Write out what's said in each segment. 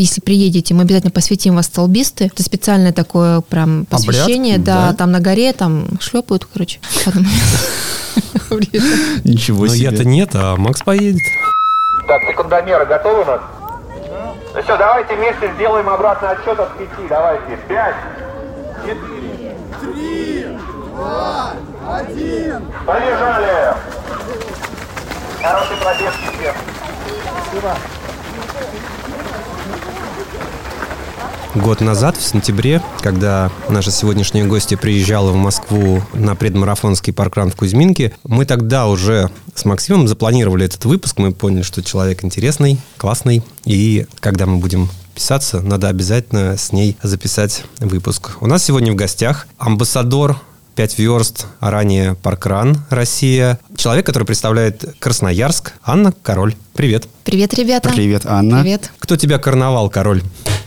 если приедете, мы обязательно посвятим вас столбисты. Это специальное такое прям посвящение, Обряд? да, Да. там на горе, там шлепают, короче. Ничего Но себе. я-то нет, а Макс поедет. Так, секундомеры готовы у нас? Ну все, давайте вместе сделаем обратный отсчет от пяти. Давайте. Пять, четыре, три, два, один. Побежали! Хороший пробежки всем. Год назад, в сентябре, когда наша сегодняшняя гостья приезжала в Москву на предмарафонский паркран в Кузьминке, мы тогда уже с Максимом запланировали этот выпуск. Мы поняли, что человек интересный, классный. И когда мы будем писаться, надо обязательно с ней записать выпуск. У нас сегодня в гостях амбассадор 5 верст, а ранее Паркран Россия. Человек, который представляет Красноярск, Анна Король. Привет. Привет, ребята. Привет, Анна. Привет. Кто тебя карнавал, Король?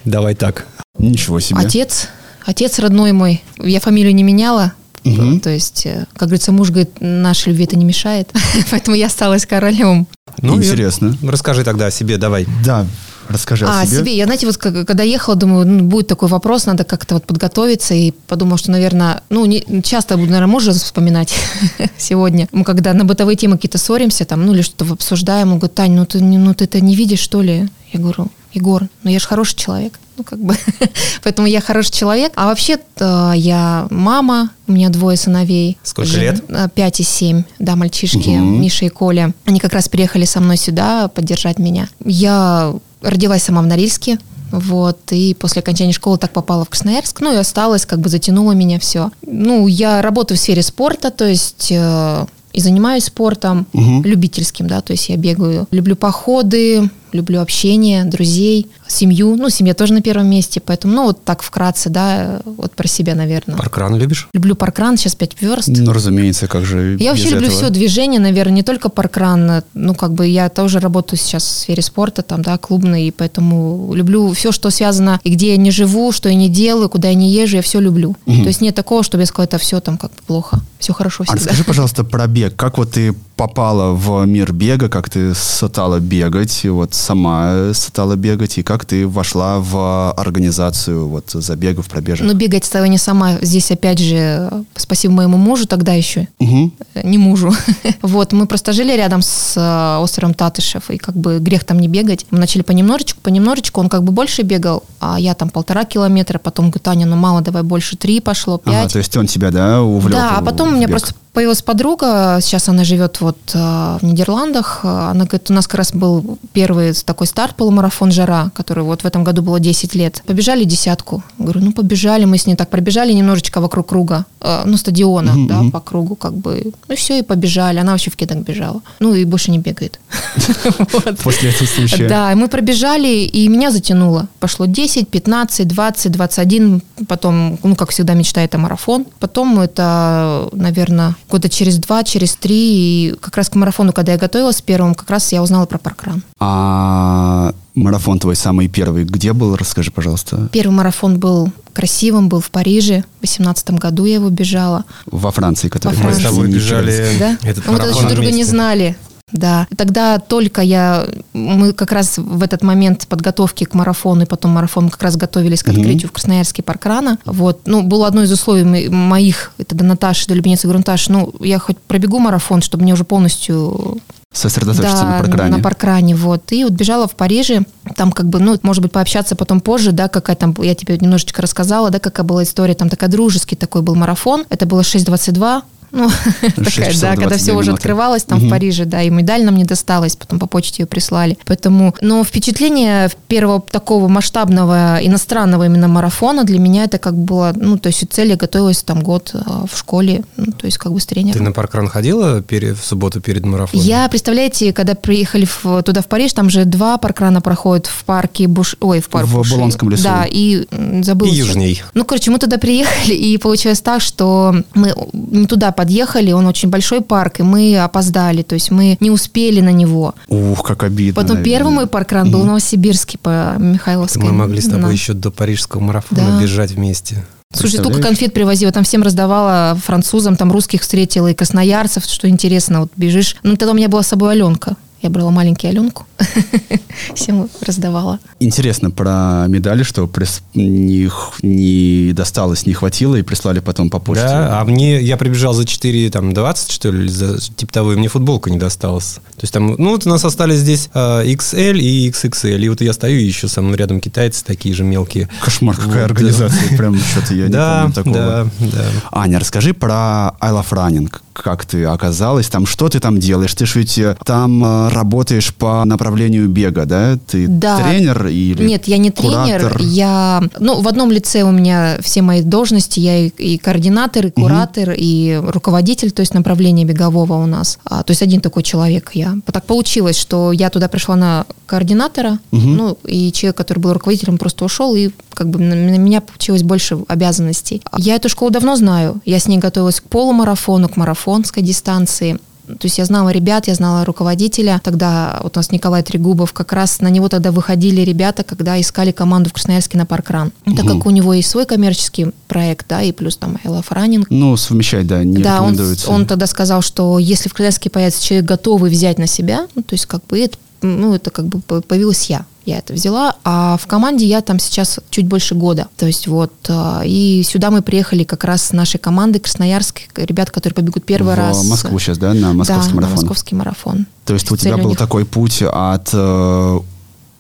Давай так. Ничего себе. Отец, отец родной мой. Я фамилию не меняла. Мгм. То есть, э, как говорится, муж говорит, нашей любви это не мешает. Поэтому я осталась королем. Ну, и Интересно. Расскажи тогда о себе, давай. Да, расскажи А, о себе. себе. Я, знаете, вот когда ехала, думаю, ну, будет такой вопрос, надо как-то вот подготовиться. И подумала, что, наверное, ну, не, часто буду, наверное, мужа вспоминать сегодня. Мы когда на бытовые темы какие-то ссоримся, там, ну, или что-то обсуждаем, он говорит, Тань, ну ты, ну, ты это не видишь, что ли? Я говорю, Егор, ну я же хороший человек. Ну, как бы, поэтому я хороший человек. А вообще-то я мама, у меня двое сыновей. Сколько Жен- лет? э, Пять и семь, да, мальчишки, Мгм. Миша и Коля. Они как раз приехали со мной сюда поддержать меня. Я родилась сама в Норильске, вот, и после окончания школы так попала в Красноярск, ну и осталась, как бы затянуло меня все. Ну, я работаю в сфере спорта, то есть э, и занимаюсь спортом Мгм. любительским, да, то есть я бегаю, люблю походы, люблю общение, друзей, семью, ну, семья тоже на первом месте, поэтому, ну, вот так вкратце, да, вот про себя, наверное. Паркран любишь? Люблю паркран, сейчас 5 верст. Ну, разумеется, как же Я вообще люблю этого? все движение, наверное, не только паркран. Ну, как бы я тоже работаю сейчас в сфере спорта, там, да, клубной, и поэтому люблю все, что связано, и где я не живу, что я не делаю, куда я не езжу, я все люблю. То есть нет такого, чтобы я сказала, это все там как бы плохо, все хорошо А всегда. расскажи, пожалуйста, про бег. Как вот ты попала в мир бега, как ты стала бегать, вот сама стала бегать, и как ты вошла в организацию вот забегов, пробежек? Но бегать стала не сама. Здесь, опять же, спасибо моему мужу тогда еще, э, не мужу. Вот, мы просто жили рядом с э, островом Татышев, и как бы грех там не бегать. Мы начали понемножечку, понемножечку, он как бы больше бегал, а я там полтора километра, потом говорю, Таня, ну мало, давай больше, три пошло, пять. Ага, то есть он тебя, да, увлек? Да, а потом у меня просто появилась подруга, сейчас она живет вот э, в Нидерландах. Э, Она говорит, у нас как раз был первый такой старт полумарафон «Жара», который вот в этом году было 10 лет. Побежали десятку. Говорю, ну побежали, мы с ней так пробежали немножечко вокруг круга, э, ну стадиона, Мгм, да, по кругу как бы. Ну все, и побежали. Она вообще в кедах бежала. Ну и больше не бегает. После этого случая. Да, мы пробежали, и меня затянуло. Пошло 10, 15, 20, 21. Потом, ну, как всегда, мечта это марафон. Потом это, наверное, года через два, через три. И как раз к марафону, когда я готовилась первым, как раз я узнала про паркран. А марафон твой самый первый где был? Расскажи, пожалуйста. Первый марафон был красивым, был в Париже. В 2018 году я его бежала. Во Франции, который Во Мы с Франции. тобой бежали Да? этот Ну, мы тогда еще друга не знали. Да. И Тогда только я, мы как раз в этот момент подготовки к марафону и потом марафон как раз готовились к открытию в Красноярске паркрана. Вот. Ну, было одно из условий мо- моих, это до Наташи, до любимицы, говорю, Наташ, ну, я хоть пробегу марафон, чтобы мне уже полностью Сосредоточиться да, на паркране. на паркране, вот. И вот бежала в Париже, там как бы, ну, может быть, пообщаться потом позже, да, какая там, я тебе немножечко рассказала, да, какая была история, там такая дружеский такой был марафон, это было 6.22, ну, такая, да, когда 22 все уже минуты. открывалось там в Мгм. Париже, да, и медаль нам не досталась, потом по почте ее прислали. Поэтому, но впечатление первого такого масштабного иностранного именно марафона для меня это как было, ну, то есть цель я готовилась там год а, в школе, ну, то есть как бы с тренером. Ты на паркран ходила пере- в субботу перед марафоном? Я, представляете, когда приехали в- туда в Париж, там же два паркрана проходят в парке Буш... Ой, в парке В Буши. Булонском лесу. Да, и м, забыла. И всё. южней. Ну, короче, мы туда приехали, и получилось так, что мы не туда подъехали, он очень большой парк, и мы опоздали, то есть мы не успели на него. Ух, как обидно. Потом наверное. первый мой паркран был в Новосибирске по Михайловской. Мы могли с тобой Да. еще до парижского марафона Да. бежать вместе. Слушай, столько Представляешь? конфет привозила, там всем раздавала французам, там русских встретила и красноярцев, что интересно, вот бежишь. Ну, тогда у меня была с собой Аленка. Я брала маленький Аленку, всем раздавала. Интересно про медали, что прис... не, не досталось, не хватило, и прислали потом по почте. Да, а мне, я прибежал за 4, там, 20, что ли, за, типа того, и мне футболка не досталась. То есть там, ну, вот у нас остались здесь э, XL и XXL, и вот я стою, и еще со мной рядом китайцы такие же мелкие. Кошмар, какая вот, организация, да. прям что-то я не да, помню такого. Да, да. Аня, расскажи про I Love Running как ты оказалась там, что ты там делаешь? Ты же ведь э, там э, работаешь по направлению бега, да? Ты да. тренер или Нет, я не куратор? тренер. Я, ну, в одном лице у меня все мои должности. Я и, и координатор, и куратор, угу. и руководитель, то есть направление бегового у нас. А, то есть один такой человек я. Так получилось, что я туда пришла на координатора, угу. ну, и человек, который был руководителем, просто ушел, и как бы на меня получилось больше обязанностей. Я эту школу давно знаю. Я с ней готовилась к полумарафону, к марафону марафонской дистанции. То есть я знала ребят, я знала руководителя. Тогда вот у нас Николай Трегубов, как раз на него тогда выходили ребята, когда искали команду в Красноярске на паркран. Угу. Так как у него есть свой коммерческий проект, да, и плюс там I Love Running. Ну, совмещать, да, не Да, он, он тогда сказал, что если в Красноярске появится человек, готовый взять на себя, ну, то есть как бы это, ну, это как бы появилась я я это взяла, а в команде я там сейчас чуть больше года. То есть вот, а, и сюда мы приехали как раз с нашей командой Красноярск, ребят, которые побегут первый в раз. В Москву сейчас, да, на московский да, марафон? на московский марафон. То есть у тебя был такой путь от э,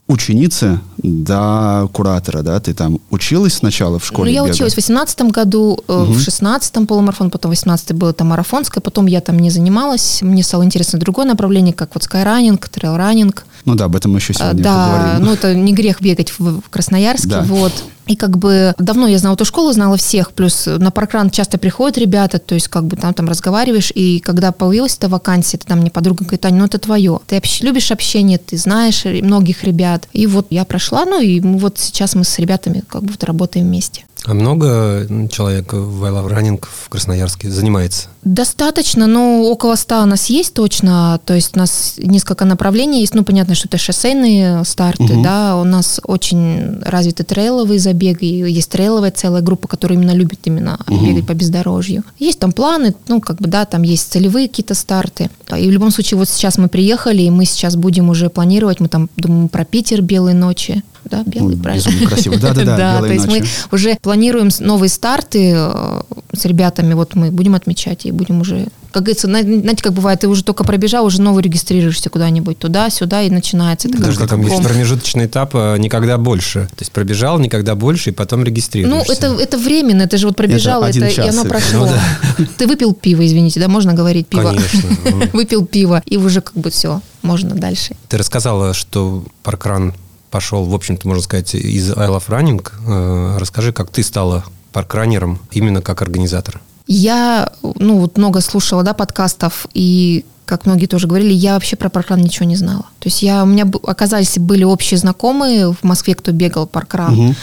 ученицы до куратора, да? Ты там училась сначала в школе? Ну, я бега? училась в 18 году, угу. в 16 полумарафон, потом в 18 было там марафонское, потом я там не занималась. Мне стало интересно другое направление, как вот скайранинг, трейл-раннинг. Ну да, об этом мы еще сегодня да, поговорим. ну это не грех бегать в, в Красноярске, да. вот. И как бы давно я знала эту школу, знала всех, плюс на паркран часто приходят ребята, то есть как бы там, там разговариваешь, и когда появилась эта вакансия, ты там мне подруга говорит, Таня, ну это твое. Ты общ- любишь общение, ты знаешь многих ребят. И вот я прошла, ну и вот сейчас мы с ребятами как бы вот работаем вместе. А много человек в I Love Running в Красноярске занимается? Достаточно, но около ста у нас есть точно, то есть у нас несколько направлений есть, ну понятно, что это шоссейные старты, угу. да, у нас очень развиты трейловые забеги, есть трейловая целая группа, которая именно любит именно угу. бегать по бездорожью. Есть там планы, ну как бы, да, там есть целевые какие-то старты, и в любом случае вот сейчас мы приехали, и мы сейчас будем уже планировать, мы там думаем про Питер, Белые ночи, да, белый, ну, правильно? Безумно красиво, да-да-да, Да, то есть мы уже планируем новые старты э, с ребятами, вот мы будем отмечать и будем уже как говорится, знаете, как бывает, ты уже только пробежал, уже новый регистрируешься куда-нибудь туда, сюда, и начинается. Это Подожди, там есть промежуточный этап э, никогда больше. То есть пробежал никогда больше, и потом регистрируешься. Ну, это, это временно, это же вот пробежал, это, это и оно прошло. Ну, да. Ты выпил пиво, извините, да, можно говорить пиво? Конечно. Выпил пиво, и уже как бы все, можно дальше. Ты рассказала, что паркран пошел, в общем-то, можно сказать, из I Love Running. Э, расскажи, как ты стала паркранером именно как организатор? Я, ну, вот много слушала, да, подкастов, и как многие тоже говорили, я вообще про паркран ничего не знала. То есть я, у меня оказались, были общие знакомые в Москве, кто бегал паркран. Угу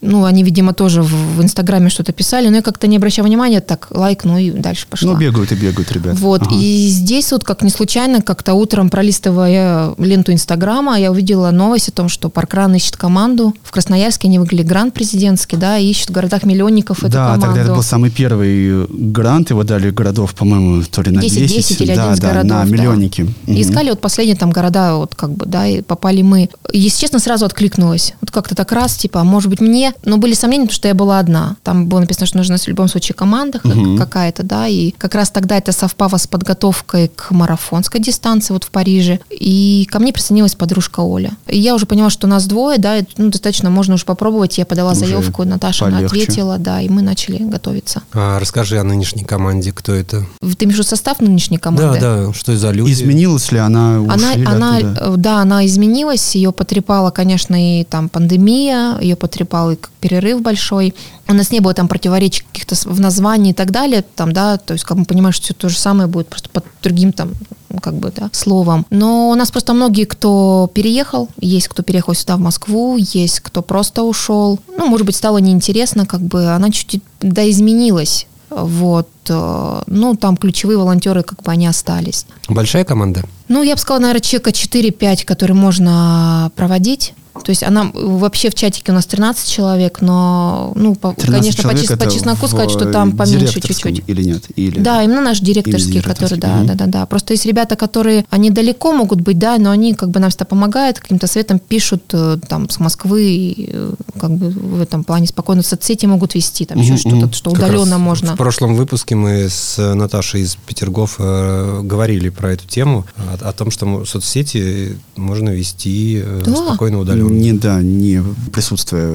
ну, они, видимо, тоже в, в Инстаграме что-то писали, но я как-то не обращала внимания, так, лайк, ну и дальше пошла. Ну, бегают и бегают, ребят. Вот, ага. и здесь вот как не случайно, как-то утром пролистывая ленту Инстаграма, я увидела новость о том, что Паркран ищет команду. В Красноярске они выиграли грант президентский, да, и ищут в городах-миллионников эту да, команду. Да, тогда это был самый первый грант, его дали городов, по-моему, то ли на 10. 10, 10 или 11 да, городов, да, на миллионники. Да. И искали вот последние там города, вот как бы, да, и попали мы. Если честно, сразу откликнулась. Вот как-то так раз, типа, а может быть мне, но были сомнения, потому что я была одна. Там было написано, что нужна в любом случае команда угу. какая-то, да, и как раз тогда это совпало с подготовкой к марафонской дистанции вот в Париже, и ко мне присоединилась подружка Оля. И я уже поняла, что нас двое, да, ну, достаточно можно уже попробовать. Я подала уже заявку, Наташа полегче. она ответила, да, и мы начали готовиться. А расскажи о нынешней команде, кто это? Ты имеешь состав нынешней команды? Да, да, что за люди? Изменилась ли она? Она, она э, да, она изменилась, ее потрепала, конечно, и там пандемия, ее потрепал и перерыв большой большой. У нас не было там противоречий каких-то в названии и так далее, там, да, то есть, как мы понимаем, что все то же самое будет просто под другим там ну, как бы, да, словом. Но у нас просто многие, кто переехал, есть кто переехал сюда в Москву, есть кто просто ушел. Ну, может быть, стало неинтересно, как бы она чуть-чуть, да, изменилась. Вот. Э, ну, там ключевые волонтеры, как бы, они остались. Большая команда? Ну, я бы сказала, наверное, человека 4-5, которые можно проводить То есть она вообще в чатике у нас 13 человек, но, ну, по- 13 конечно, по, чес- по чесноку в сказать, что там поменьше директорском чуть-чуть. Или нет? Или... Да, именно наш директорский, Именно который, директорский, да, да, да, да. Просто есть ребята, которые, они далеко могут быть, да, но они как бы нам всегда помогают, каким-то советом пишут э, там с Москвы, и, э, как бы в этом плане спокойно соцсети могут вести, там еще Мгм, что-то, что Как раз удаленно можно. В прошлом выпуске мы с Наташей из Петергоф э, говорили про эту тему, о, о том, что соцсети можно вести э, Да. спокойно удаленно. Не, да, не присутствуя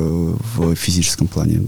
в физическом плане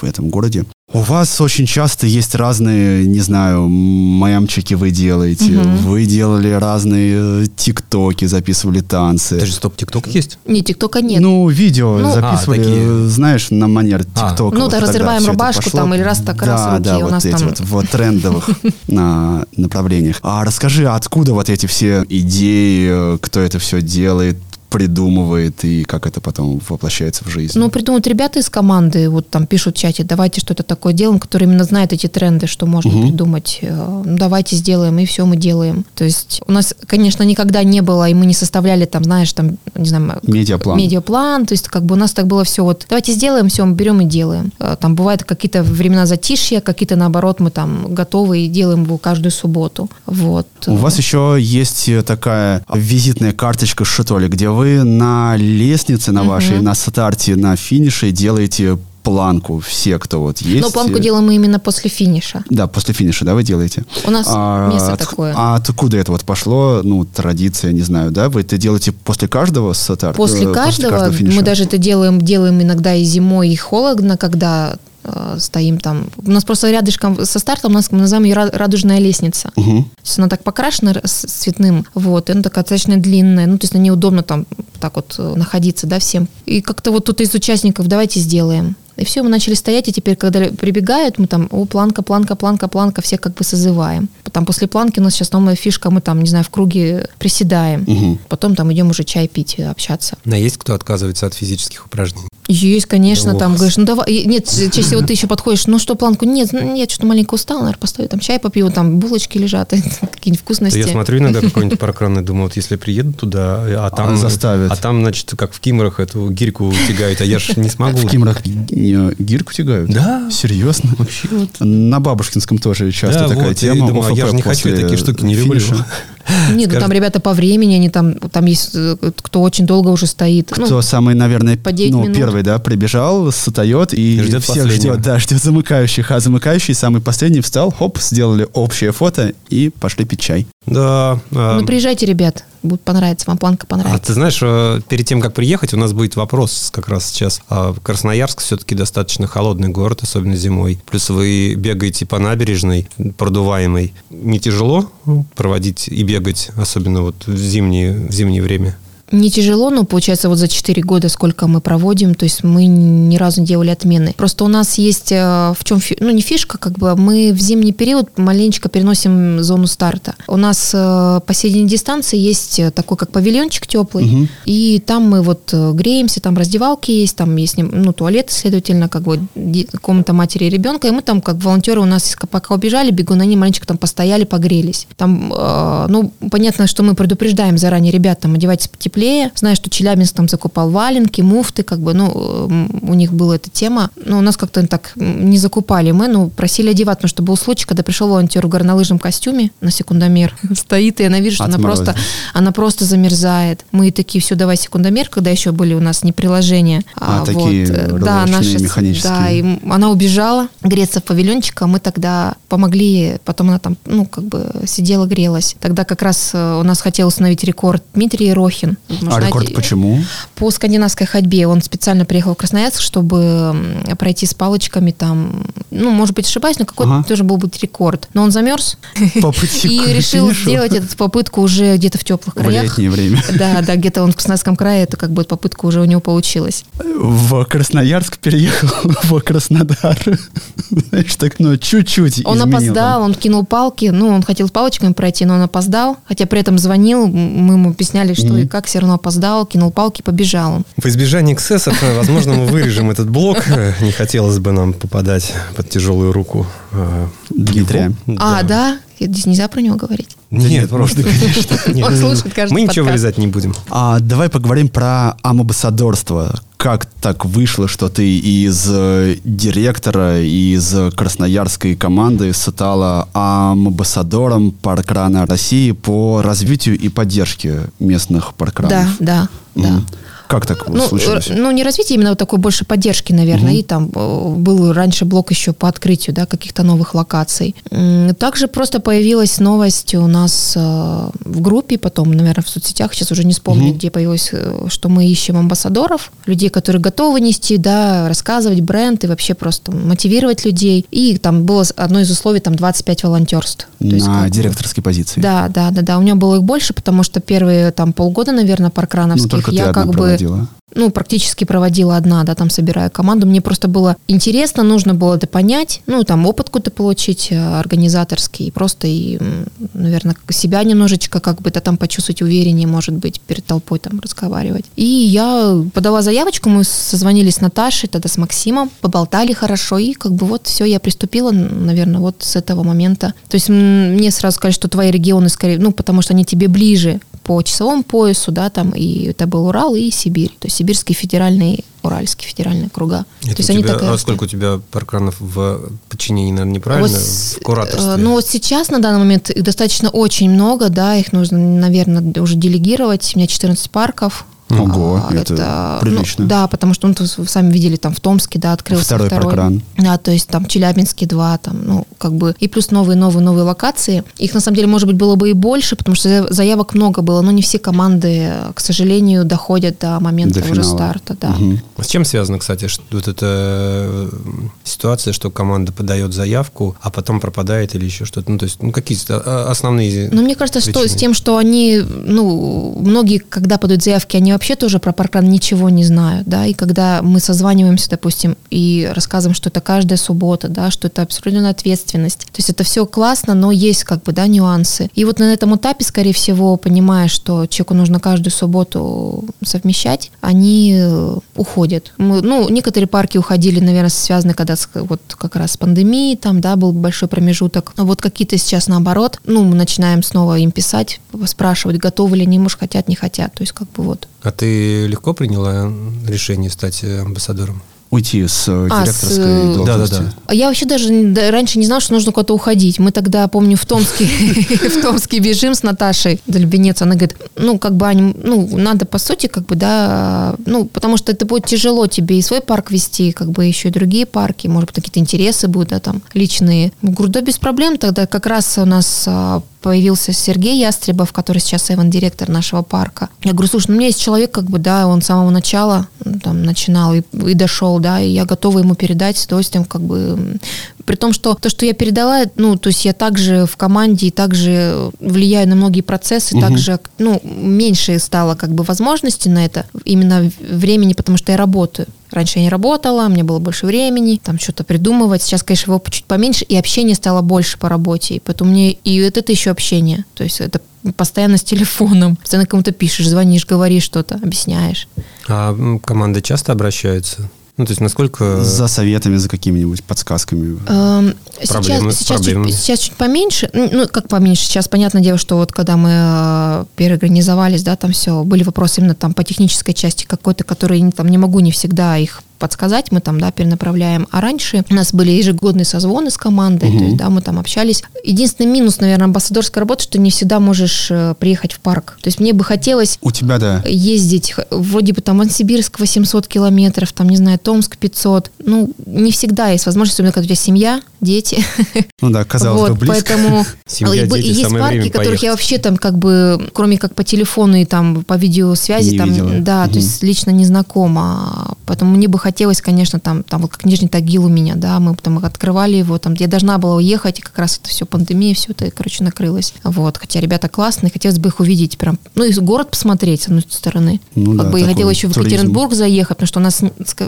в этом городе. У вас очень часто есть разные, не знаю, маямчики вы делаете. Мгм. Вы делали разные э, тиктоки, записывали танцы. Даже стоп, ТикТок есть? Не, ТикТока нет. Ну, видео Ну, записывали, А, такие. знаешь, на манер А. ТикТока. Ну, вот да, разрываем рубашку там или раз так, раз да, руки, да, у вот нас эти там- вот в трендовых на направлениях. А расскажи, откуда вот эти все идеи, э, кто это все делает, придумывает и как это потом воплощается в жизнь? Ну, придумают ребята из команды, вот там пишут в чате, давайте что-то такое делаем, которые именно знают эти тренды, что можно Мгм. придумать. Э, Ну, давайте сделаем, и все мы делаем. То есть у нас, конечно, никогда не было, и мы не составляли там, знаешь, там, не знаю, Медиаплан. медиаплан, то есть как бы у нас так было все вот, давайте сделаем, все, мы берем и делаем. Э, Там бывают какие-то времена затишья, какие-то наоборот мы там готовы и делаем его каждую субботу. Вот. У вас еще есть э, такая визитная карточка, что ли, где вы на лестнице на вашей, на старте, на финише делаете планку. Все, кто вот есть. Но планку э, делаем мы именно после финиша. Да, после финиша, да, вы делаете. У нас место от- такое. А откуда это вот пошло? Ну, традиция, не знаю, да? Вы это делаете после каждого? После э, каждого финиша? мы даже это делаем, делаем иногда и зимой, и холодно, когда стоим там. У нас просто рядышком со стартом у нас мы называем ее ра- радужная лестница. Мгм. То есть она так покрашена цветным, вот, и она такая достаточно длинная, ну, то есть на ней удобно там так вот э, находиться, да, всем. И как-то вот тут из участников давайте сделаем. И все, мы начали стоять, и теперь, когда прибегают, мы там, о, планка, планка, планка, планка, все как бы созываем. Потом после планки у нас сейчас новая фишка, мы там, не знаю, в круге приседаем. Мгм. Потом там идем уже чай пить, э, общаться. А есть кто отказывается от физических упражнений? Есть, конечно, Ох. там говоришь, ну давай, нет, чаще всего ты еще подходишь, ну что, планку, нет, нет, что-то маленько устал, наверное, постою, там чай попью, там булочки лежат, какие-нибудь Да вкусности. я смотрю иногда какой-нибудь паркран и думаю, вот если приеду туда, а там... заставят. А там, значит, как в Кимрах эту гирьку тягают, а я ж не смогу. В Кимрах гирку тягают? Да. Серьезно? Вообще вот. На Бабушкинском тоже часто Да, такая вот, я тема. думаю, а я же не хочу, я такие штуки не люблю. Нет, ну там ребята по времени, они там, там есть, э, кто очень долго уже стоит. Ну, Кто самый, наверное, по 9 ну, минут. первый, да, прибежал, сатает и Ждет всех последнего. ждет, да, ждет замыкающих. А замыкающий, самый последний, встал, хоп, сделали общее фото и пошли пить чай. Да. а, ну, приезжайте, ребят, будет понравиться, вам планка А понравится. ты знаешь, э, перед тем, как приехать, у нас будет вопрос как раз сейчас. А Красноярск все-таки достаточно холодный город, особенно зимой. Плюс вы бегаете по набережной, продуваемой. Не тяжело проводить и бегать, особенно вот в зимнее, в зимнее время? Не тяжело, но получается вот за 4 года сколько мы проводим, то есть мы ни разу не делали отмены. Просто у нас есть э, в чем, ну не фишка, как бы мы в зимний период маленечко переносим зону старта. У нас э, по средней дистанции есть э, такой как павильончик теплый, Мгм. и там мы вот греемся, там раздевалки есть, там есть ну туалет, следовательно, как бы комната матери и ребенка, и мы там как волонтеры у нас пока убежали, бегуны, они маленечко там постояли, погрелись. Там, ну понятно, что мы предупреждаем заранее ребят, там одевайтесь потеплее, знаю, что Челябинск там закупал валенки, муфты, как бы, ну, у них была эта тема, но у нас как-то так не закупали мы, ну, просили одевать, потому что был случай, когда пришел волонтер в горнолыжном костюме на секундомер, стоит, и она видит, что она просто, она просто замерзает. Мы такие, все, давай секундомер, когда еще были у нас не приложения. А, такие э, да, наши, механические. да, и она убежала греться в павильончик, а мы тогда помогли, потом она там, ну, как бы сидела, грелась. Тогда как раз э, у нас хотел установить рекорд Дмитрий Ерохин. Вы а рекорд почему? По скандинавской ходьбе он специально приехал в Красноярск, чтобы пройти с палочками там, ну, может быть, ошибаюсь, но какой-то Ага. тоже был быть рекорд. Но он замерз По пути и решил финишу? сделать эту попытку уже где-то в теплых в краях. летнее время. Да, да, где-то он в Краснодарском крае, это как бы попытка уже у него получилась. В Красноярск переехал в Краснодар. Знаешь, так, ну, чуть-чуть Он опоздал, там. он кинул палки, ну, он хотел палочками пройти, но он опоздал, хотя при этом звонил, мы ему объясняли, что и как, все равно опоздал, кинул палки, побежал. В избежание эксцессов, э, возможно, мы вырежем этот блок. Э, Не хотелось бы нам попадать под тяжелую руку э, Дмитрия. А, да? Здесь нельзя про него говорить. Нет, просто, конечно. Нет. Он слушает каждый Мы ничего подкаст. вырезать не будем. А давай поговорим про амбассадорство. Как так вышло, что ты из э, директора, из красноярской команды стала амбассадором паркрана России по развитию и поддержке местных Да, паркранов? да, да. Мгм. Как так Ну, случилось? ну, не развитие, именно вот такой больше поддержки, наверное. И там э, был раньше блок еще по открытию, да, каких-то новых локаций. Также просто появилась новость у нас э, в группе, потом, наверное, в соцсетях, сейчас уже не вспомню, где появилось, э, что мы ищем амбассадоров, людей, которые готовы нести, да, рассказывать бренд и вообще просто мотивировать людей. И там было одно из условий, там 25 волонтерств. То есть На как директорской позиции. Да, да, да, да. У меня было их больше, потому что первые там полгода, наверное, Ну, паркрановских ты я как бы проводила. Ну, практически проводила одна, да, там собирая команду. Мне просто было интересно, нужно было это понять, ну, там опыт какой-то получить э, организаторский, просто и, наверное, себя немножечко как бы, да, там почувствовать увереннее, может быть, перед толпой там разговаривать. И я подала заявочку, мы созвонились с Наташей, тогда с Максимом, поболтали хорошо, и как бы вот все, я приступила, наверное, вот с этого момента. То есть мне сразу сказали, что твои регионы скорее, ну, потому что они тебе ближе по часовому поясу, да, там, и это был Урал и Сибирь, то есть Сибирский федеральный, Уральский федеральный круга. Это то есть у они тебя- так а сколько у тебя паркранов в подчинении, наверное, неправильно? Вот в кураторстве? э, Ну, вот сейчас, на данный момент, их достаточно очень много, да, их нужно, наверное, уже делегировать. У меня 14 парков. Ого, А, это ну, прилично. да, потому что, ну, вы сами видели, там в Томске, да, открылся Второй паркран. Да, то есть там Челябинске два, там, ну, как бы, и плюс новые-новые-новые локации. Их, на самом деле, может быть, было бы и больше, потому что заяв- заявок много было, но не все команды, к сожалению, доходят до момента До уже финала. старта, да. А С чем связано, кстати, что вот эта э, ситуация, что команда подает заявку, а потом пропадает или еще что-то? Ну, то есть, ну, какие а, основные... Ну, мне кажется, что причины? с тем, что они, ну, многие, когда подают заявки, они вообще тоже про паркран ничего не знают, да, и когда мы созваниваемся, допустим, и рассказываем, что это каждая суббота, да, что это абсолютная ответственность, то есть это все классно, но есть как бы, да, нюансы. И вот на этом этапе, скорее всего, понимая, что человеку нужно каждую субботу совмещать, они э, уходят. Мы, ну, некоторые парки уходили, наверное, связаны когда с, вот как раз с пандемией, там, да, был большой промежуток. А вот какие-то сейчас наоборот, ну, мы начинаем снова им писать, спрашивать, готовы ли они, может, хотят, не хотят. То есть, как бы вот. А ты легко приняла решение стать э, амбассадором? Уйти с э, А, директорской с, э, должности. Да-да-да. А Я вообще даже да, раньше не знала, что нужно куда-то уходить. Мы тогда, помню, в Томске, в Томске бежим с Наташей до Любенец. Она говорит, ну, как бы, Ань, ну, надо, по сути, как бы, да, ну, потому что это будет тяжело тебе и свой парк вести, как бы еще и другие парки, может быть, какие-то интересы будут, да, там, личные. Да, без проблем. Тогда как раз у нас а, появился Сергей Ястребов, который сейчас Эван директор нашего парка. Я говорю, слушай, ну у меня есть человек, как бы, да, он с самого начала там начинал и, и дошел, да, и я готова ему передать с удовольствием, как бы, при том, что то, что я передала, ну, то есть я также в команде и также влияю на многие процессы, также, ну, меньше стало как бы возможностей на это, именно времени, потому что я работаю. Раньше я не работала, мне было больше времени, там что-то придумывать. Сейчас, конечно, его чуть поменьше, и общение стало больше по работе. И поэтому мне и вот это еще общение. То есть это постоянно с телефоном. Постоянно кому-то пишешь, звонишь, говоришь что-то, объясняешь. А команды часто обращаются? Ну, то есть, насколько... За советами, за какими-нибудь подсказками. Эм, Проблемы сейчас, с сейчас, чуть, сейчас чуть поменьше. Ну, Ну, как поменьше? Сейчас, понятное дело, что вот когда мы э, переорганизовались, да, там все, были вопросы именно там по технической части какой-то, которые там не могу не всегда их подсказать, мы там, да, перенаправляем. А раньше у нас были ежегодные созвоны с командой, то есть, да, мы там общались. Единственный минус, наверное, амбассадорской работы, что не всегда можешь э, приехать в парк. То есть мне бы хотелось У тебя, да. ездить, вроде бы там Новосибирск 800 километров, там, не знаю, Томск 500. Ну, не всегда есть возможность, особенно когда у тебя семья, дети. Ну да, казалось вот, бы, близко. поэтому Семья, дети, есть самое парки, время которых я поехать. вообще там как бы, кроме как по телефону и там по видеосвязи, Не там, видела. да, то Мгм. есть лично не знакома. Поэтому мне бы хотелось, конечно, там, там вот как Нижний Тагил у меня, да, мы там открывали его, там, я должна была уехать, и как раз это все пандемия, все это, короче, накрылось. Вот, хотя ребята классные, хотелось бы их увидеть прям, ну, и город посмотреть, с одной стороны. Ну как да, бы я хотела еще в туризм. Екатеринбург заехать, потому что у нас,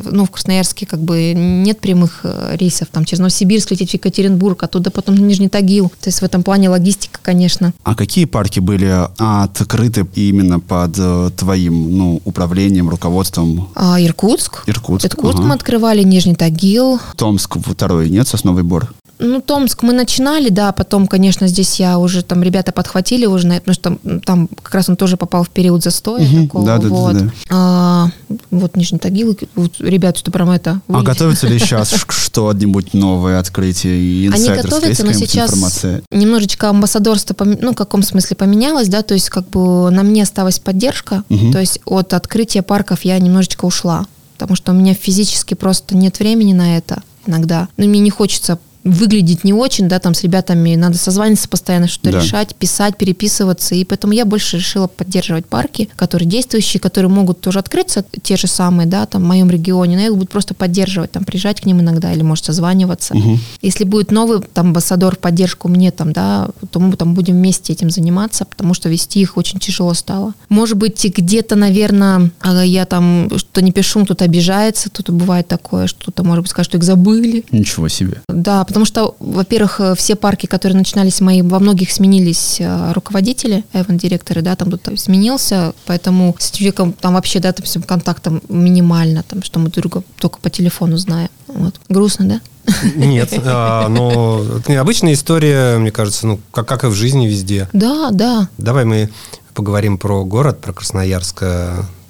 ну, в Красноярске как бы нет прямых э, рейсов, там, через Новосибирск лететь в Екатеринбург, оттуда потом на Нижний Тагил. То есть в этом плане логистика, конечно. А какие парки были открыты именно под э, твоим ну, управлением, руководством? А, Иркутск. Иркутск. Иркутск ага. мы открывали, Нижний Тагил. Томск второй, нет, Сосновый Бор? Ну, Томск мы начинали, да, потом, конечно, здесь я уже, там, ребята подхватили уже потому что там, там как раз он тоже попал в период застоя Мгм, такого, да, да, да, вот. да. А, вот Нижний Тагил, вот, ребята, что прям это... А вылечат. готовится ли сейчас что-нибудь новое открытие и Они готовятся, есть но сейчас информация? немножечко амбассадорство, ну, в каком смысле поменялось, да, то есть как бы на мне осталась поддержка, то есть от открытия парков я немножечко ушла, потому что у меня физически просто нет времени на это иногда. Ну, мне не хочется выглядеть не очень, да, там с ребятами надо созваниваться постоянно, что-то Да. решать, писать, переписываться, и поэтому я больше решила поддерживать парки, которые действующие, которые могут тоже открыться, те же самые, да, там в моем регионе, но я их буду просто поддерживать, там приезжать к ним иногда или, может, созваниваться. Мгм. Если будет новый там амбассадор в поддержку мне там, да, то мы там будем вместе этим заниматься, потому что вести их очень тяжело стало. Может быть, где-то, наверное, а, я там что не пишу, кто-то обижается, тут бывает такое, что кто-то, может быть, скажет, что их забыли. Ничего себе. Да, потому что, во-первых, э, все парки, которые начинались мои, во многих сменились э, руководители, эвен директоры, да, там кто-то сменился, поэтому с человеком там вообще, да, там контактом минимально, там, что мы друг друга только по телефону знаем. Вот. Грустно, да? Нет, а, но необычная история, мне кажется, ну, как, как и в жизни везде. Да, да. Давай мы поговорим про город, про Красноярск.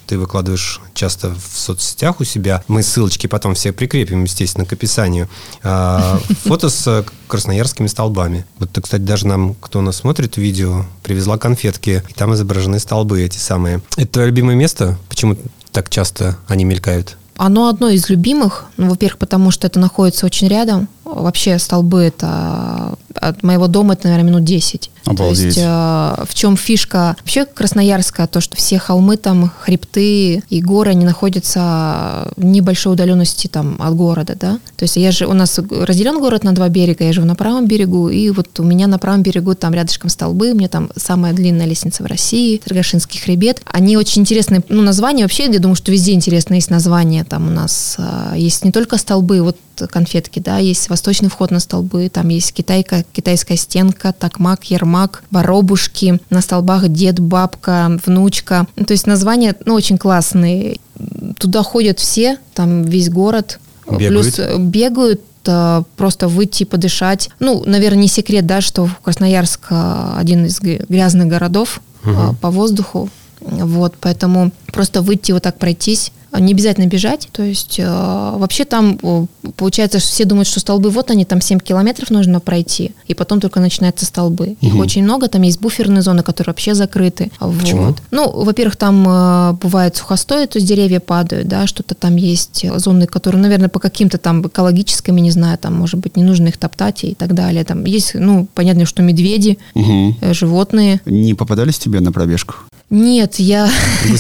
Э, Ты выкладываешь часто в соцсетях у себя. Мы ссылочки потом все прикрепим, естественно, к описанию. А, Фото с э, красноярскими столбами. Вот ты, кстати, даже нам, кто нас смотрит видео, привезла конфетки, и там изображены столбы эти самые. Это твое любимое место? Почему так часто они мелькают? Оно одно из любимых. Ну, во-первых, потому что это находится очень рядом. Вообще столбы это от моего дома это, наверное, минут 10. То Обалдеть. есть э, в чем фишка вообще Красноярска, то, что все холмы там, хребты и горы, они находятся в небольшой удаленности там от города, да. То есть я же, у нас разделен город на два берега, я живу на правом берегу, и вот у меня на правом берегу там рядышком столбы, у меня там самая длинная лестница в России, Торгашинский хребет. Они очень интересные, ну, названия вообще, я думаю, что везде интересно есть названия, там у нас э, есть не только столбы, вот конфетки, да, есть восточный вход на столбы, там есть китайка, китайская стенка, такмак, ермак, воробушки, на столбах дед, бабка, внучка. Ну, то есть названия, ну, очень классные. Туда ходят все, там весь город. Бегают? Плюс э, бегают, э, просто выйти подышать. Ну, наверное, не секрет, да, что Красноярск э, один из грязных городов Мгм. по воздуху. Вот, поэтому просто выйти вот так пройтись, а не обязательно бежать. То есть э, вообще там получается, что все думают, что столбы вот они, там 7 километров нужно пройти, и потом только начинаются столбы. Их Мгм. очень много, там есть буферные зоны, которые вообще закрыты. Почему? Вот. Ну, во-первых, там э, бывает сухостой, то есть деревья падают, да, что-то там есть зоны, которые, наверное, по каким-то там экологическим, я не знаю, там, может быть, не нужно их топтать и так далее. Там есть, ну, понятно, что медведи, э, животные. Не попадались тебе на пробежку? Нет, я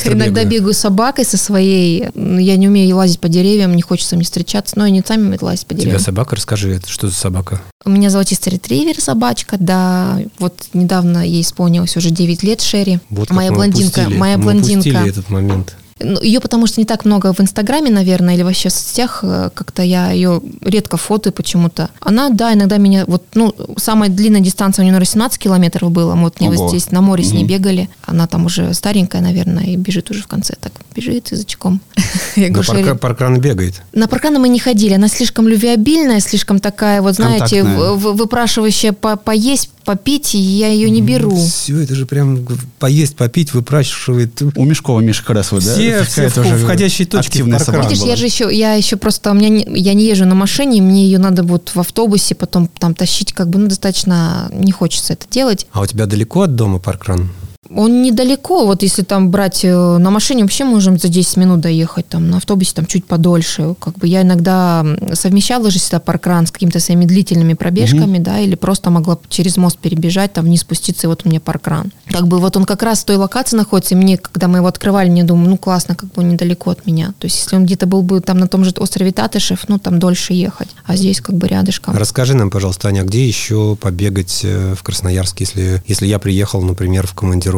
иногда бегаю. с собакой со своей. Я не умею лазить по деревьям, не хочется мне встречаться, но они сами умеют лазить по У тебя деревьям. собака, расскажи, что за собака? У меня золотистый ретривер, собачка, да. Вот недавно ей исполнилось уже 9 лет, Шерри. Вот моя блондинка, упустили. моя Мы блондинка. этот момент. Ну, ее потому что не так много в Инстаграме, наверное, или вообще в соцсетях, э, как-то я ее редко фото почему-то. Она, да, иногда меня, вот, ну, самая длинная дистанция у нее, наверное, 17 километров было. Мы вот вот здесь на море с ней бегали. Она там уже старенькая, наверное, и бежит уже в конце. Так, бежит язычком. Я говорю, «Шерри, парка- паркран бегает. на парканы мы не ходили, она слишком любвеобильная, слишком такая, вот знаете, Контактная. в- в- выпрашивающая по- поесть, попить, и я ее не беру. Все, это же прям поесть, попить, выпрашивает. У Мешкова Миша Красова, да? Все- все уже входящие точки Видишь, я же еще, я еще просто, у меня не, я не езжу на машине, мне ее надо вот в автобусе потом там тащить, как бы, ну, достаточно не хочется это делать. А у тебя далеко от дома паркран? Он недалеко, вот если там брать э, на машине, вообще можем за 10 минут доехать, там на автобусе там чуть подольше. Как бы я иногда совмещала же всегда паркран с какими-то своими длительными пробежками, да, или просто могла через мост перебежать, там вниз спуститься, и вот у меня паркран. Как бы вот он как раз в той локации находится, и мне, когда мы его открывали, мне думаю, ну классно, как бы он недалеко от меня. То есть если он где-то был бы там на том же острове Татышев, ну там дольше ехать, а здесь как бы рядышком. Расскажи нам, пожалуйста, Аня, а где еще побегать э, в Красноярске, если, если я приехал, например, в командировку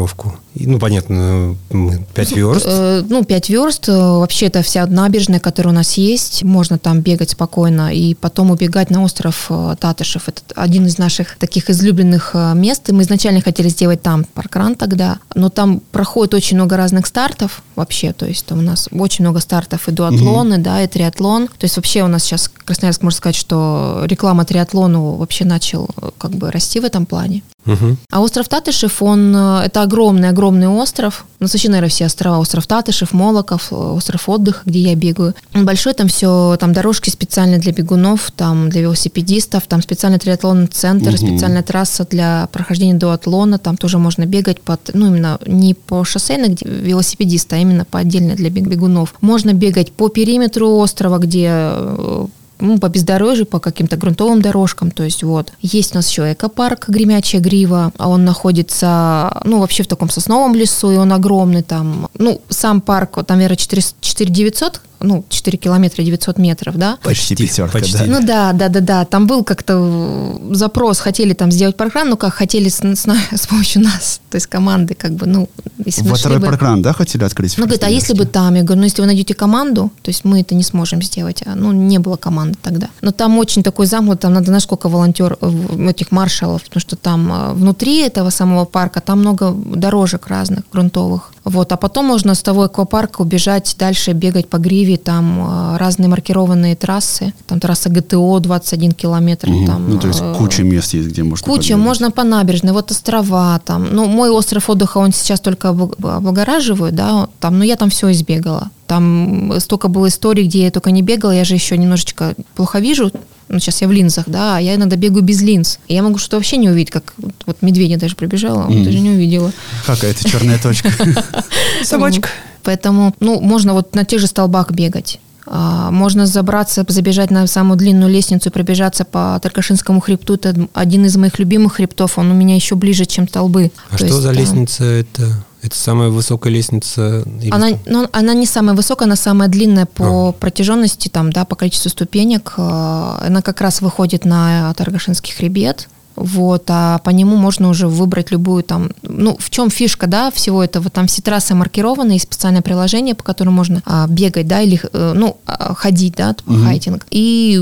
И, Ну, понятно, мы 5 верст. Э, Ну, 5 верст. э, Вообще это вся набережная, которая у нас есть. Можно там бегать спокойно и потом убегать на остров э, Татышев. Это один из наших таких излюбленных мест. И мы изначально хотели сделать там паркран тогда. Но там проходит очень много разных стартов вообще. То есть там у нас очень много стартов и дуатлоны, да, и триатлон. То есть вообще у нас сейчас Красноярск, можно сказать, что реклама триатлону вообще начал как бы расти в этом плане. Мгм. А остров Татышев, он, э, это огромный-огромный остров. Ну, вообще, наверное, все острова. Остров Татышев, Молоков, э, остров отдыха, где я бегаю. Он большой, там все, там дорожки специальные для бегунов, там для велосипедистов, там специальный триатлонный центр, Мгм. специальная трасса для прохождения дуатлона. Там тоже можно бегать под, ну, именно не по шоссейной, где велосипедиста, а именно по отдельно для бег- бегунов. Можно бегать по периметру острова, где э, ну, по бездорожью, по каким-то грунтовым дорожкам, то есть вот. Есть у нас еще экопарк Гремячая Грива, а он находится, ну, вообще в таком сосновом лесу, и он огромный там. Ну, сам парк, вот, там, наверное, 4, 4 900, ну, 4 километра 900 метров, да? Почти пятерка, почти. да. Ну да, да, да, да. Там был как-то запрос, хотели там сделать паркран, ну как хотели с, с с помощью нас, то есть команды, как бы, ну, если бы Вот бы- паркран, да, хотели открыть? в ну, говорит, а если бы там? Я говорю, ну, если вы найдете команду, то есть мы это не сможем сделать. А, ну, не было команды тогда. Но там очень такой замкнут, там надо, знаешь, сколько волонтер, э, этих маршалов, потому что там э, внутри этого самого парка там много дорожек разных, грунтовых. Вот, а потом можно с того аквапарка убежать дальше, бегать по гриве, там э, разные маркированные трассы, там трасса ГТО 21 километр, Мгм. там... Ну, то есть э, куча мест есть, где можно Куча, побегать. можно по набережной, вот острова там. Ну, мой остров отдыха, он сейчас только обл- облагораживаю, да, там, но я там все избегала. Там столько было историй, где я только не бегала, я же еще немножечко плохо вижу, ну, сейчас я в линзах, да, а я иногда бегаю без линз. И я могу что-то вообще не увидеть, как вот, вот медведя даже пробежала, Мгм. даже не увидела. Какая-то черная точка. Собачка. Поэтому, ну, можно вот на тех же столбах бегать. А, Можно забраться, забежать на самую длинную лестницу и пробежаться по Таркашинскому хребту. Это один из моих любимых хребтов. Он у меня еще ближе, чем столбы. А То что есть за лестница это? Это самая высокая лестница? или- Она, ну, она не самая высокая, она самая длинная по протяженности, там, да, по количеству ступенек. Э, Она как раз выходит на Таргашинский хребет. Вот, а по нему можно уже выбрать любую там, ну, в чем фишка, да, всего этого, там все трассы маркированы, есть специальное приложение, по которому можно а, бегать, да, или, э, ну, а, ходить, да, типа хайкинг. И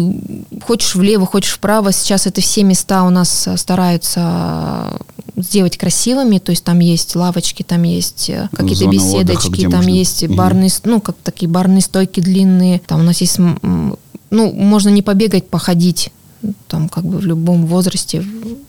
хочешь влево, хочешь вправо, сейчас это все места у нас стараются сделать красивыми, то есть там есть лавочки, там есть э, какие-то отдыха, беседочки, где там можно- есть Мгм. барные, ну, как такие барные стойки длинные, там у нас есть, ну, можно не побегать, походить, там как бы в любом возрасте,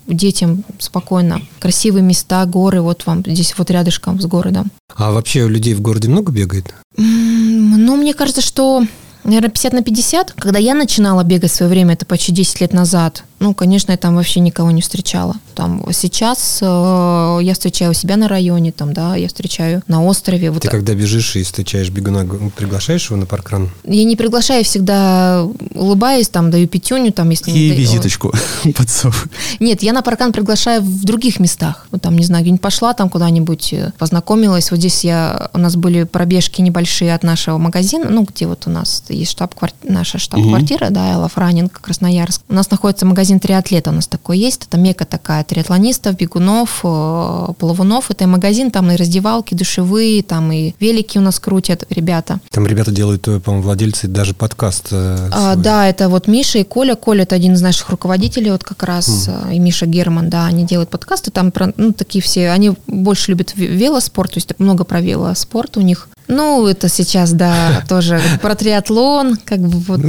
детям спокойно. Красивые места, горы, вот вам здесь вот рядышком с городом. А вообще людей в городе много бегает? Ну, мне кажется, что, наверное, 50 на 50. Когда я начинала бегать в свое время, это почти 10 лет назад, ну, конечно, я там вообще никого не встречала. Там сейчас э, я встречаю у себя на районе, там, да, я встречаю на острове. Вот Ты когда бежишь и встречаешь бегуна, приглашаешь его на паркран? Я не приглашаю, всегда улыбаюсь, там, даю пятюню, там, если... не И даю- визиточку подсовываю. Нет, я на паркан приглашаю в других местах. Вот там, не знаю, где-нибудь пошла там куда-нибудь, э, познакомилась. Вот здесь я, у нас были пробежки небольшие от нашего магазина, ну, где вот у нас есть штаб наша штаб-квартира, да, Элов Раннинг, Красноярск. У нас находится магазин триатлета, у нас такой есть. Это мека такая триатлонистов, бегунов, э, плавунов. Это и магазин, там и раздевалки, душевые, там и велики у нас крутят ребята. Там ребята делают, э, по-моему, владельцы даже подкаст. э, А, свой. да, это вот Миша и Коля. Коля это один из наших руководителей, вот как раз, а, и Миша Герман, да, они делают подкасты, там про, ну, такие все, они больше любят ве- велоспорт, то есть много про велоспорт у них. Ну, это сейчас, да, тоже про триатлон, как бы вот.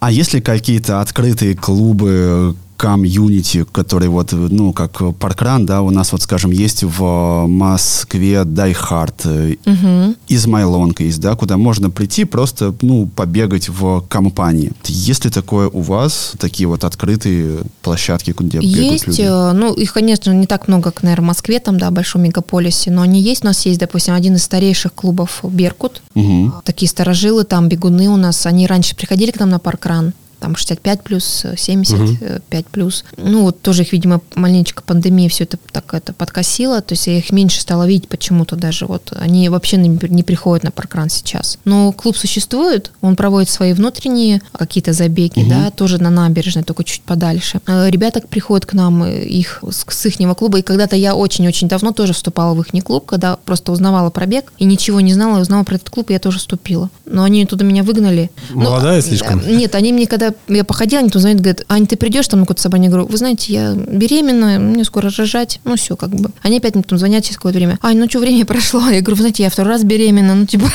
А есть ли какие-то открытые клубы, комьюнити, которые вот, ну, как parkrun, да, у нас вот, скажем, есть в Москве Die Hard, Мгм. Измайлонка есть, да, куда можно прийти просто, ну, побегать в компании. Есть ли такое у вас, такие вот открытые площадки, где бегают Есть, люди? э, ну, их, конечно, не так много, как, наверное, в Москве, там, да, в большом мегаполисе, но они есть. У нас есть, допустим, один из старейших клубов «Беркут», Мгм. такие старожилы, там бегуны у нас, они раньше приходили к нам на паркран, там 65 плюс, 75 плюс. Ну, вот тоже их, видимо, маленечко пандемия все это так это подкосила, то есть я их меньше стала видеть почему-то даже. Вот они вообще не, приходят на паркран сейчас. Но клуб существует, он проводит свои внутренние какие-то забеги, угу. да, тоже на набережной, только чуть подальше. Э, ребята приходят к нам, э, их с, ихнего клуба, и когда-то я очень-очень давно тоже вступала в их клуб, когда просто узнавала про бег и ничего не знала, узнала про этот клуб, и я тоже вступила. Но они туда меня выгнали. Молодая Но, слишком? Нет, они мне, когда я походила, они тут звонят, говорят, Ань, ты придешь там на какое-то собрание? Я говорю, вы знаете, я беременная, мне скоро рожать, ну все, как бы. Они опять мне там звонят через какое-то время. Ань, ну что, время прошло? Я говорю, вы знаете, я второй раз беременна, ну типа...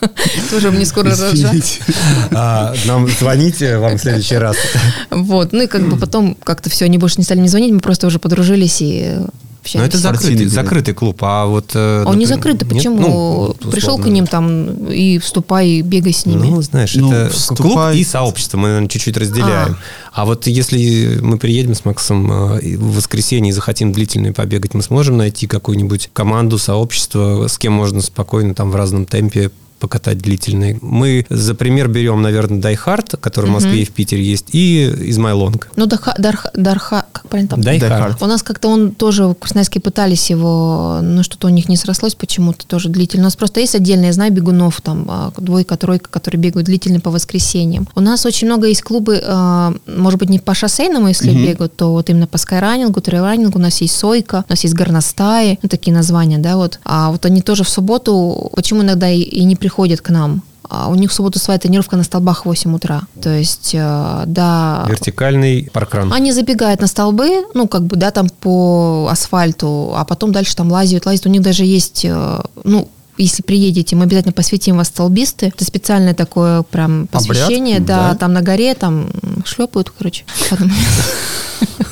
Тоже мне скоро рожать. А, нам звоните вам в следующий раз. Вот, ну и как бы потом как-то все, они больше не стали не звонить, мы просто уже подружились и общаемся. Но это закрытый, закрытый клуб, а вот... Э, Он не закрытый, почему? Ну, Пришел к ним там и вступай, и бегай с ними. Ну, знаешь, ну, это вступай... клуб и сообщество, мы, наверное, чуть-чуть разделяем. А. а вот если мы приедем с Максом э, в воскресенье и захотим длительно побегать, мы сможем найти какую-нибудь команду, сообщество, с кем можно спокойно там в разном темпе покатать длительный. Мы за пример берем, наверное, Hard, который в Москве и в Питере есть, и Измайлонг. Ну, Дарха, Дарха, Дарха, как правильно там? Hard. У нас как-то он тоже, в Красноярске пытались его, но что-то у них не срослось почему-то тоже длительно. У нас просто есть отдельные, я знаю, бегунов, там, а, двойка, тройка, которые бегают длительно по воскресеньям. У нас очень много есть клубы, а, может быть, не по шоссейному, если угу. бегают, то вот именно по скайранингу, трейлранингу, у нас есть Сойка, у нас есть Горностаи, ну, такие названия, да, вот. А вот они тоже в субботу, почему иногда и, и не приходят к нам? А у них в субботу своя тренировка на столбах в 8 утра. То есть, э, да... Вертикальный паркран. Они забегают на столбы, ну, как бы, да, там по асфальту, а потом дальше там лазят, лазят. У них даже есть, э, ну, если приедете, мы обязательно посвятим вас столбисты. Это специальное такое прям посвящение. Обряд? Да, да, там на горе, там шлепают, короче.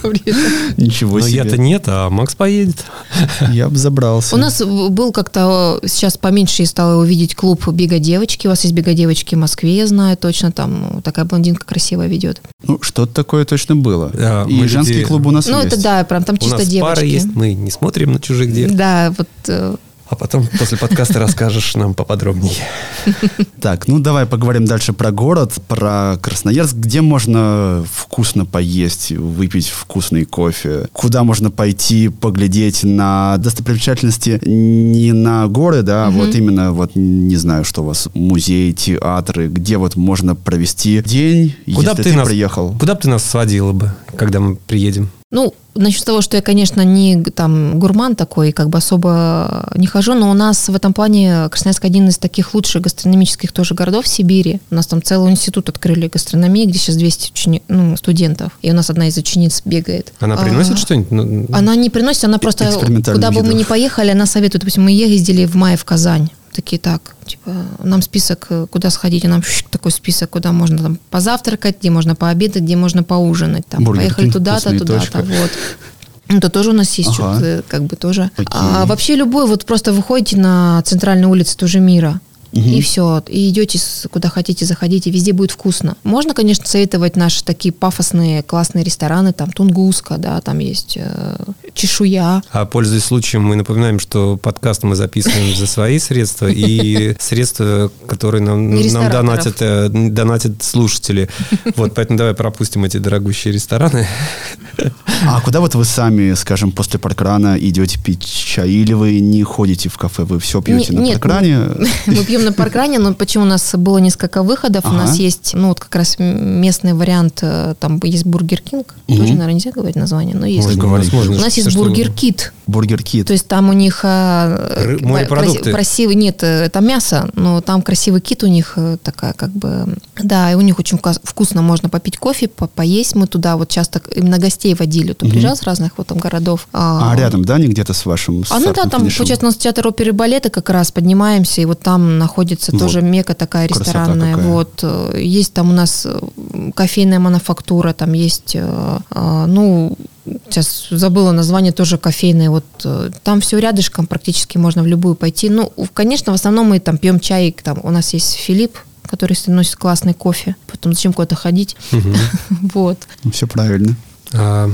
Ничего себе. Но я-то нет, а Макс поедет. Я бы забрался. У нас был как-то, сейчас поменьше я стала увидеть клуб «Бега девочки». У вас есть «Бега девочки» в Москве, я знаю точно, там такая блондинка красивая ведет. Ну, что-то такое точно было. Да, И женский клуб у нас ну, есть. Ну, это да, прям там чисто девочки. У нас пара есть, мы не смотрим на чужих девочек. Да, вот э, а потом после подкаста расскажешь нам поподробнее. Так, ну давай поговорим дальше про город, про Красноярск. Где можно вкусно поесть, выпить вкусный кофе? Куда можно пойти поглядеть на достопримечательности не на горы, да, а вот именно, вот не знаю, что у вас, музей, театры, где вот можно провести день, куда если ты, ты нас, приехал? Куда бы ты нас сводила бы, когда мы приедем? Ну, Насчет того, что я, конечно, не там гурман такой, как бы особо не хожу, но у нас в этом плане Красноярск один из таких лучших гастрономических тоже городов в Сибири. У нас там целый институт открыли гастрономии, где сейчас 200 учени... ну, студентов. И у нас одна из учениц бегает. Она приносит а, что-нибудь? Ну, она не приносит, она просто, куда бы мы ни поехали, она советует. Допустим, мы ездили в мае в Казань такие так, типа, нам список, э, куда сходить, и нам такой список, куда можно там позавтракать, где можно пообедать, где можно поужинать, там, Бургер поехали туда-то, туда-то, вот. Это тоже у нас есть ага. что-то, как бы тоже. Окей. А вообще любой, вот просто выходите на центральную улицу тоже мира, Угу. И все. И идете куда хотите, заходите, везде будет вкусно. Можно, конечно, советовать наши такие пафосные, классные рестораны, там Тунгуска, да, там есть э, чешуя. А пользуясь случаем, мы напоминаем, что подкаст мы записываем за свои средства и средства, которые нам, нам донатят, э, донатят слушатели. Вот, поэтому давай пропустим эти дорогущие рестораны. А куда вот вы сами, скажем, после паркрана идете пить чай, или вы не ходите в кафе, вы все пьете на паркране? Мы пьем на паркране, но почему у нас было несколько выходов, у нас есть, ну, вот как раз местный вариант, э, там есть Burger King, тоже, наверное, нельзя говорить название, но есть. У нас есть Бургер Кит. Бургер Кит. То есть там у них э, красивый, нет, это мясо, но там красивый кит у них э, такая как бы, да, и у них очень вкусно можно попить кофе, поесть. Мы туда вот часто именно гостей водили, то приезжал с разных вот там городов. А, а рядом, да, не где-то с вашим А ну да, там, получается, у нас театр оперы и балета как раз поднимаемся, и вот там находится вот. тоже мека такая ресторанная. Вот э, есть там у нас кофейная мануфактура, там есть, ну сейчас забыла название тоже кофейное, вот э, там все рядышком, практически можно в любую пойти. Ну, конечно, в основном мы там пьем чай, там у нас есть Филипп, который носит классный кофе, потом зачем куда-то ходить, вот. Все правильно. А,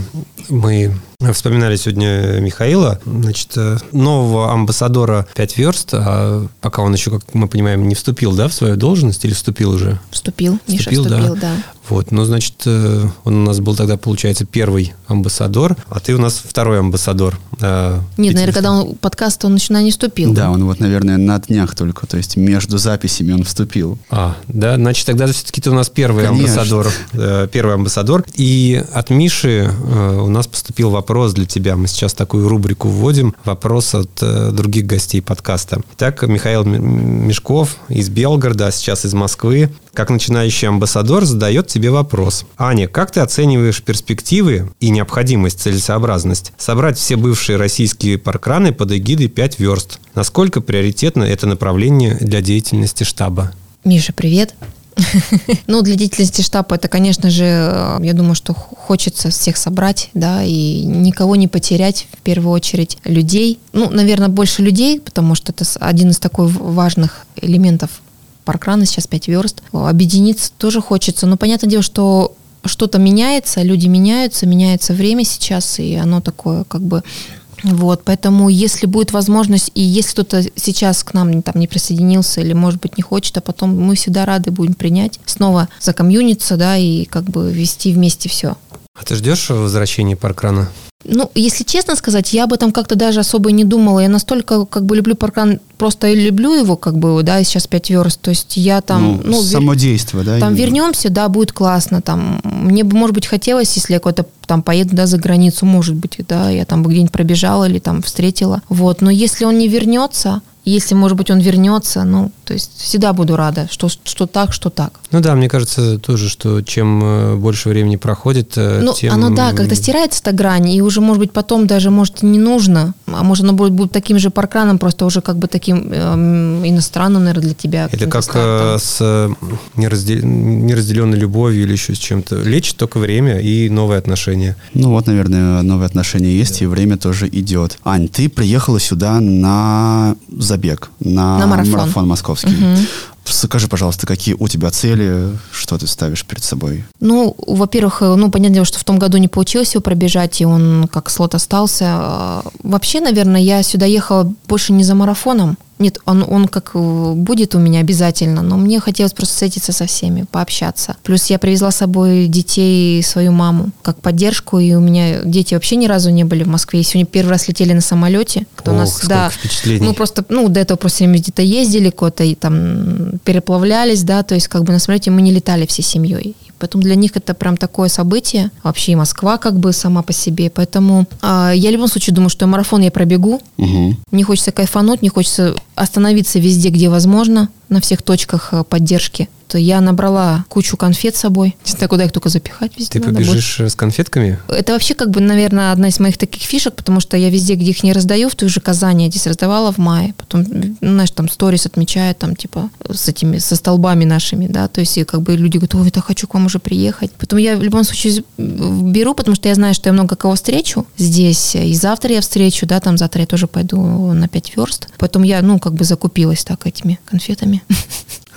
мы вспоминали сегодня Михаила, значит, э, нового амбассадора 5 верст, а пока он еще, как мы понимаем, не вступил, да, в свою должность или вступил уже? Вступил, вступил, Миша вступил, да. да. Вот, ну, значит, э, он у нас был тогда, получается, первый амбассадор, а ты у нас второй амбассадор. э, Нет, наверное, когда он подкаст, он еще не вступил. Да, он вот, наверное, на днях только, то есть между записями он вступил. А, да, значит, тогда все-таки ты у нас первый Конечно. амбассадор. э, первый амбассадор. И от Миши э, у нас поступил вопрос для тебя. Мы сейчас такую рубрику вводим. Вопрос от э, других гостей подкаста. Итак, Михаил Мешков из Белгорода, а сейчас из Москвы, как начинающий амбассадор, задает тебе вопрос. Аня, как ты оцениваешь перспективы и необходимость, целесообразность собрать все бывшие российские паркраны под эгидой 5 верст? Насколько приоритетно это направление для деятельности штаба? Миша, привет. Ну, для деятельности штаба это, конечно же, э, я думаю, что хочется всех собрать, да, и никого не потерять, в первую очередь, людей. Ну, наверное, больше людей, потому что это один из таких важных элементов паркрана, сейчас 5 верст. Объединиться тоже хочется. Но понятное дело, что что-то меняется, люди меняются, меняется время сейчас, и оно такое как бы вот, поэтому если будет возможность, и если кто-то сейчас к нам там не присоединился или, может быть, не хочет, а потом мы всегда рады будем принять, снова закомьюниться, да, и как бы вести вместе все. А ты ждешь возвращения паркрана? Ну, если честно сказать, я об этом как-то даже особо и не думала. Я настолько как бы люблю паркан, просто люблю его, как бы, да, и сейчас 5 верст. То есть я там, ну, ну, вер- само действие, да? там именно. вернемся, да, будет классно. Там мне бы, может быть, хотелось, если я куда-то там поеду, да, за границу, может быть, да, я там бы где-нибудь пробежала или там встретила. Вот, но если он не вернется, если, может быть, он вернется, ну, то есть всегда буду рада, что, что так, что так. Ну да, мне кажется тоже, что чем э, больше времени проходит, э, Ну, тем... оно, да, как-то стирается эта грань, и уже, может быть, потом даже, может, и не нужно, а может, оно будет, будет таким же паркраном, просто уже как бы таким эм, иностранным, наверное, для тебя. Это как стартом. э, с э, нераздел- неразделенной любовью или еще с чем-то. Лечит только время и новые отношения. Ну вот, наверное, новые отношения есть, и время тоже идет. Ань, ты приехала сюда на забег, на, На марафон. московский. mm-hmm Скажи, пожалуйста, какие у тебя цели, что ты ставишь перед собой? Ну, во-первых, э, ну, понятное дело, что в том году не получилось его пробежать, и он как слот остался. А, Вообще, наверное, я сюда ехала больше не за марафоном. Нет, он, он как э, будет у меня обязательно, но мне хотелось просто встретиться со всеми, пообщаться. Плюс я привезла с собой детей и свою маму как поддержку, и у меня дети вообще ни разу не были в Москве. И сегодня первый раз летели на самолете. Кто у Ох, нас, сколько да, впечатлений. мы просто, ну, до этого просто где-то ездили, куда-то и там переплавлялись, да, то есть как бы на самолете мы не летали всей семьей. Поэтому для них это прям такое событие. Вообще и Москва как бы сама по себе. Поэтому а, я в любом случае думаю, что марафон я пробегу. Угу. Не хочется кайфануть, не хочется остановиться везде, где возможно, на всех точках э, поддержки. То я набрала кучу конфет с собой. Не знаю, куда их только запихать. Везде Ты побежишь э, с конфетками? Это вообще, как бы, наверное, одна из моих таких фишек, потому что я везде, где их не раздаю, в той же Казани, я здесь раздавала в мае. Потом, ну, знаешь, там сторис отмечают, там, типа, с этими, со столбами нашими, да, то есть, и как бы люди говорят, ой, так хочу к вам уже приехать. Потом я в любом случае беру, потому что я знаю, что я много кого встречу здесь, и завтра я встречу, да, там завтра я тоже пойду на 5 верст. Поэтому я, ну, как бы закупилась так этими конфетами.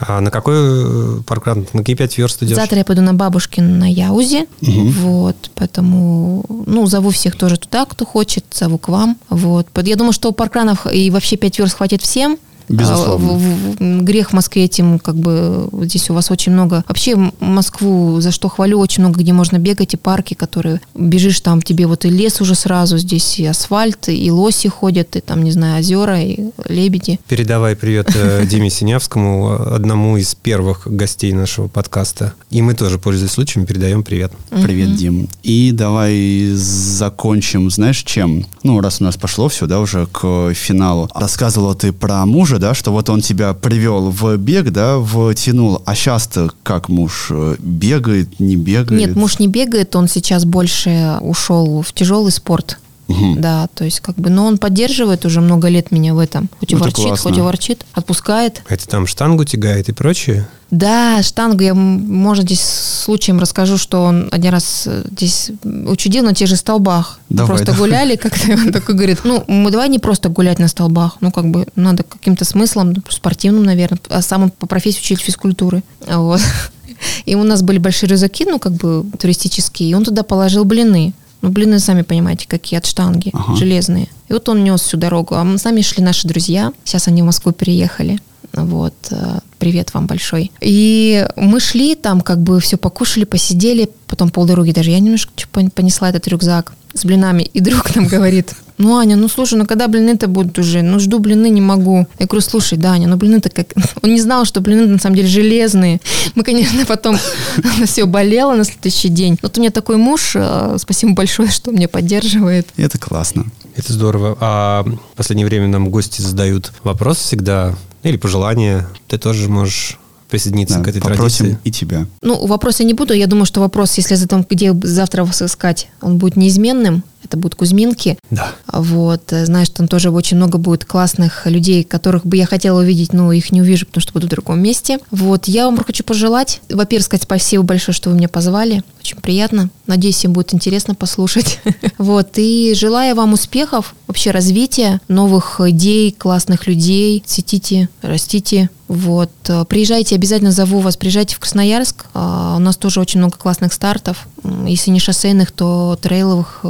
А на какой э, паркран? На какие пять верст идешь? Завтра я пойду на бабушкин на Яузе. Вот, поэтому, ну, зову всех тоже туда, кто хочет, зову к вам. Вот. Я думаю, что паркранов и вообще пять верст хватит всем. Безусловно. А, грех в Москве этим, как бы, здесь у вас очень много. Вообще, Москву, за что хвалю, очень много, где можно бегать, и парки, которые бежишь, там тебе вот и лес уже сразу, здесь и асфальт, и лоси ходят, и там, не знаю, озера, и лебеди. Передавай привет э, Диме Синявскому, одному из первых гостей нашего подкаста. И мы тоже, пользуясь случаем, передаем привет. Привет, Дим. И давай закончим, знаешь, чем? Ну, раз у нас пошло все, да, уже к финалу. Рассказывала ты про мужа, да, что вот он тебя привел в бег, да, втянул. А сейчас-то как муж э, бегает, не бегает? Нет, муж не бегает, он сейчас больше ушел в тяжелый спорт. Мгм. Да, то есть как бы, но он поддерживает уже много лет меня в этом. Хоть и Ну, это ворчит, классно. хоть и ворчит, отпускает. Это там штангу тягает и прочее? Да, штангу я, может, здесь случаем расскажу, что он один раз э, здесь учудил на тех же столбах. Давай, просто давай. гуляли, как-то он такой говорит, ну, мы давай не просто гулять на столбах, ну, как бы надо каким-то смыслом, ну, спортивным, наверное, а сам по профессии учитель физкультуры. Вот. И у нас были большие рюкзаки, ну, как бы туристические, и он туда положил блины. Ну, блины, сами понимаете, какие от штанги, Ага. железные. И вот он нес всю дорогу. А мы с нами шли наши друзья. Сейчас они в Москву переехали. Вот. э, привет вам большой. И мы шли там, как бы все покушали, посидели, потом полдороги даже я немножко понесла этот рюкзак с блинами, и друг нам говорит, ну, Аня, ну слушай, ну когда блины-то будут уже? Ну, жду блины, не могу. Я говорю, слушай, да, Аня, ну блины-то как... Он не знал, что блины на самом деле железные. Мы, конечно, потом все болело на следующий день. Вот у меня такой муж, э, спасибо большое, что меня поддерживает. Это классно. Это здорово. А в последнее время нам гости задают вопрос всегда, или пожелания. Ты тоже можешь присоединиться да, к этой попросим традиции. и тебя. Ну, вопрос я не буду. Я думаю, что вопрос, если за том, где завтра вас искать, он будет неизменным это будут Кузьминки. Да. Вот, э, знаешь, там тоже очень много будет классных людей, которых бы я хотела увидеть, но их не увижу, потому что буду в другом месте. Вот, я вам хочу пожелать, во-первых, сказать спасибо большое, что вы меня позвали. Очень приятно. Надеюсь, им будет интересно послушать. Вот, и желаю вам успехов, вообще развития, новых идей, классных людей. Цветите, растите. Вот, э, приезжайте, обязательно зову вас, приезжайте в Красноярск. А, у нас тоже очень много классных стартов. Если не шоссейных, то трейловых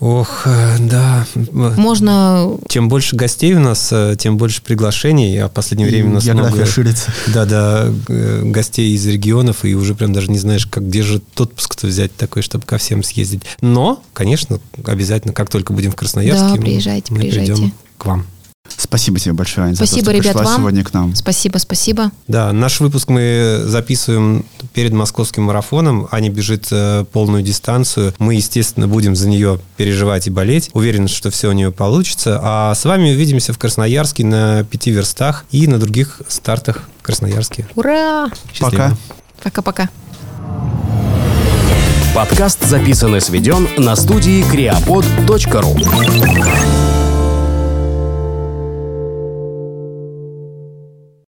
Ох, э, да. Можно... Чем больше гостей у нас, э, тем больше приглашений. А в последнее время у нас География много... ширится. Да-да, э, гостей из регионов, и уже прям даже не знаешь, как, где же отпуск-то взять такой, чтобы ко всем съездить. Но, конечно, обязательно, как только будем в Красноярске, да, приезжайте, мы, мы приезжайте. придем к вам. Спасибо тебе большое, Аня, спасибо, за то, что ребят, пришла вам. сегодня к нам. Спасибо, спасибо. Да, наш выпуск мы записываем перед московским марафоном. Аня бежит э, полную дистанцию. Мы, естественно, будем за нее переживать и болеть. Уверен, что все у нее получится. А с вами увидимся в Красноярске на пяти верстах и на других стартах в Красноярске. Ура! Счастливо. Пока. Пока-пока. Подкаст записан и сведен на студии creapod.ru